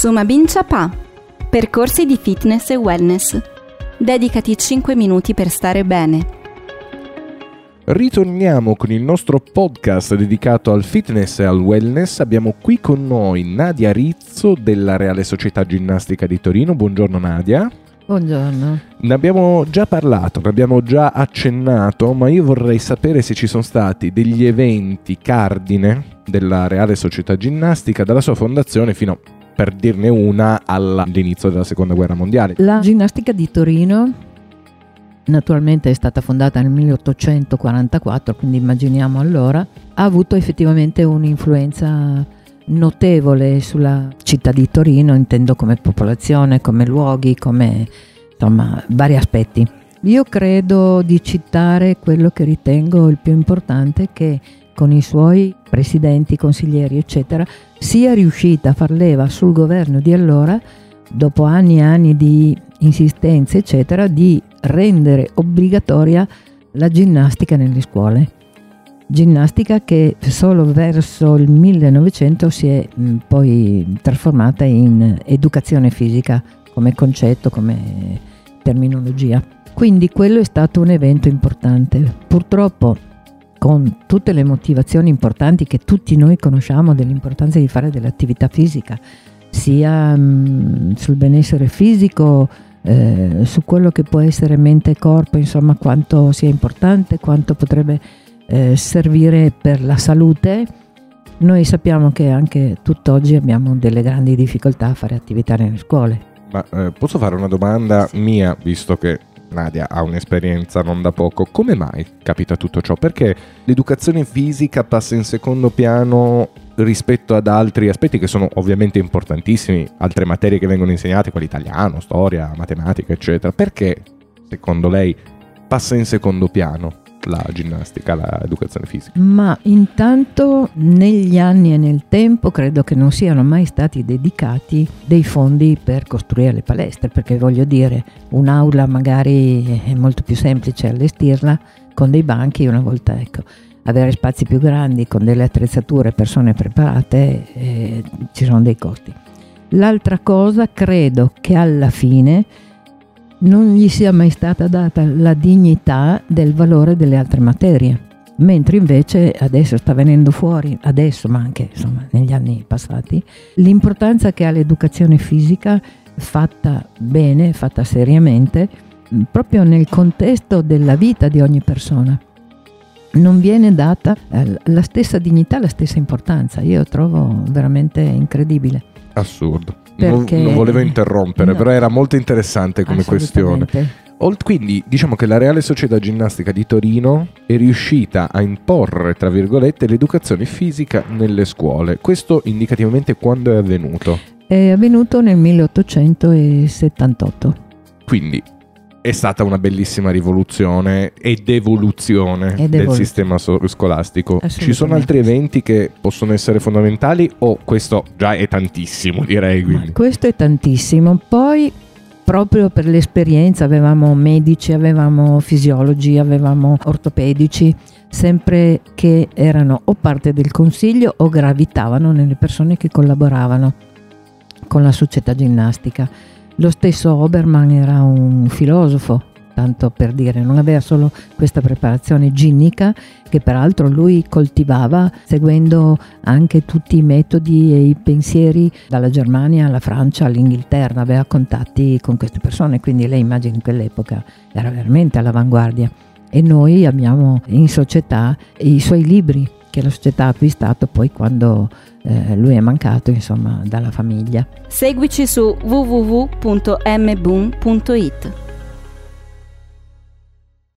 Suma Bincia Pa. Percorsi di fitness e wellness. Dedicati 5 minuti per stare bene. Ritorniamo con il nostro podcast dedicato al fitness e al wellness. Abbiamo qui con noi Nadia Rizzo della Reale Società Ginnastica di Torino. Buongiorno Nadia. Buongiorno. Ne abbiamo già parlato, ne abbiamo già accennato, ma io vorrei sapere se ci sono stati degli eventi cardine della Reale Società Ginnastica dalla sua fondazione fino per dirne una all'inizio della Seconda Guerra Mondiale. La ginnastica di Torino naturalmente è stata fondata nel 1844, quindi immaginiamo allora, ha avuto effettivamente un'influenza notevole sulla città di Torino, intendo come popolazione, come luoghi, come insomma vari aspetti. Io credo di citare quello che ritengo il più importante che con i suoi presidenti, consiglieri, eccetera, sia riuscita a far leva sul governo di allora, dopo anni e anni di insistenze, eccetera, di rendere obbligatoria la ginnastica nelle scuole. Ginnastica che solo verso il 1900 si è poi trasformata in educazione fisica come concetto, come terminologia. Quindi quello è stato un evento importante. Purtroppo con tutte le motivazioni importanti che tutti noi conosciamo dell'importanza di fare dell'attività fisica, sia mh, sul benessere fisico, eh, su quello che può essere mente e corpo, insomma quanto sia importante, quanto potrebbe eh, servire per la salute. Noi sappiamo che anche tutt'oggi abbiamo delle grandi difficoltà a fare attività nelle scuole. Ma eh, posso fare una domanda mia, visto che Nadia ha un'esperienza non da poco. Come mai capita tutto ciò? Perché l'educazione fisica passa in secondo piano rispetto ad altri aspetti che sono ovviamente importantissimi, altre materie che vengono insegnate, quali italiano, storia, matematica, eccetera. Perché, secondo lei, passa in secondo piano? La ginnastica, l'educazione fisica? Ma intanto negli anni e nel tempo credo che non siano mai stati dedicati dei fondi per costruire le palestre, perché voglio dire, un'aula magari è molto più semplice allestirla con dei banchi una volta, ecco, avere spazi più grandi con delle attrezzature, persone preparate, eh, ci sono dei costi. L'altra cosa credo che alla fine non gli sia mai stata data la dignità del valore delle altre materie, mentre invece adesso sta venendo fuori, adesso ma anche insomma, negli anni passati, l'importanza che ha l'educazione fisica fatta bene, fatta seriamente, proprio nel contesto della vita di ogni persona. Non viene data eh, la stessa dignità, la stessa importanza. Io trovo veramente incredibile. Assurdo. Non, non, volevo interrompere, no. però era molto interessante come questione. Quindi diciamo che la Reale Società Ginnastica di Torino è riuscita a imporre, tra virgolette, l'educazione fisica nelle scuole. Questo indicativamente quando è avvenuto? È avvenuto nel 1878. Quindi è stata una bellissima rivoluzione ed evoluzione ed del sistema scolastico. Ci sono altri eventi che possono essere fondamentali o questo già è tantissimo, direi. Quindi. Questo è tantissimo. Poi proprio per l'esperienza avevamo medici, avevamo fisiologi, avevamo ortopedici, sempre che erano o parte del consiglio o gravitavano nelle persone che collaboravano con la società ginnastica lo stesso Oberman era un filosofo, tanto per dire, non aveva solo questa preparazione ginnica che peraltro lui coltivava seguendo anche tutti i metodi e i pensieri dalla Germania alla Francia all'Inghilterra, aveva contatti con queste persone, quindi lei immagina in quell'epoca era veramente all'avanguardia. E noi abbiamo in società i suoi libri che la società ha acquistato poi quando eh, lui è mancato insomma dalla famiglia. Seguici su www.mboom.it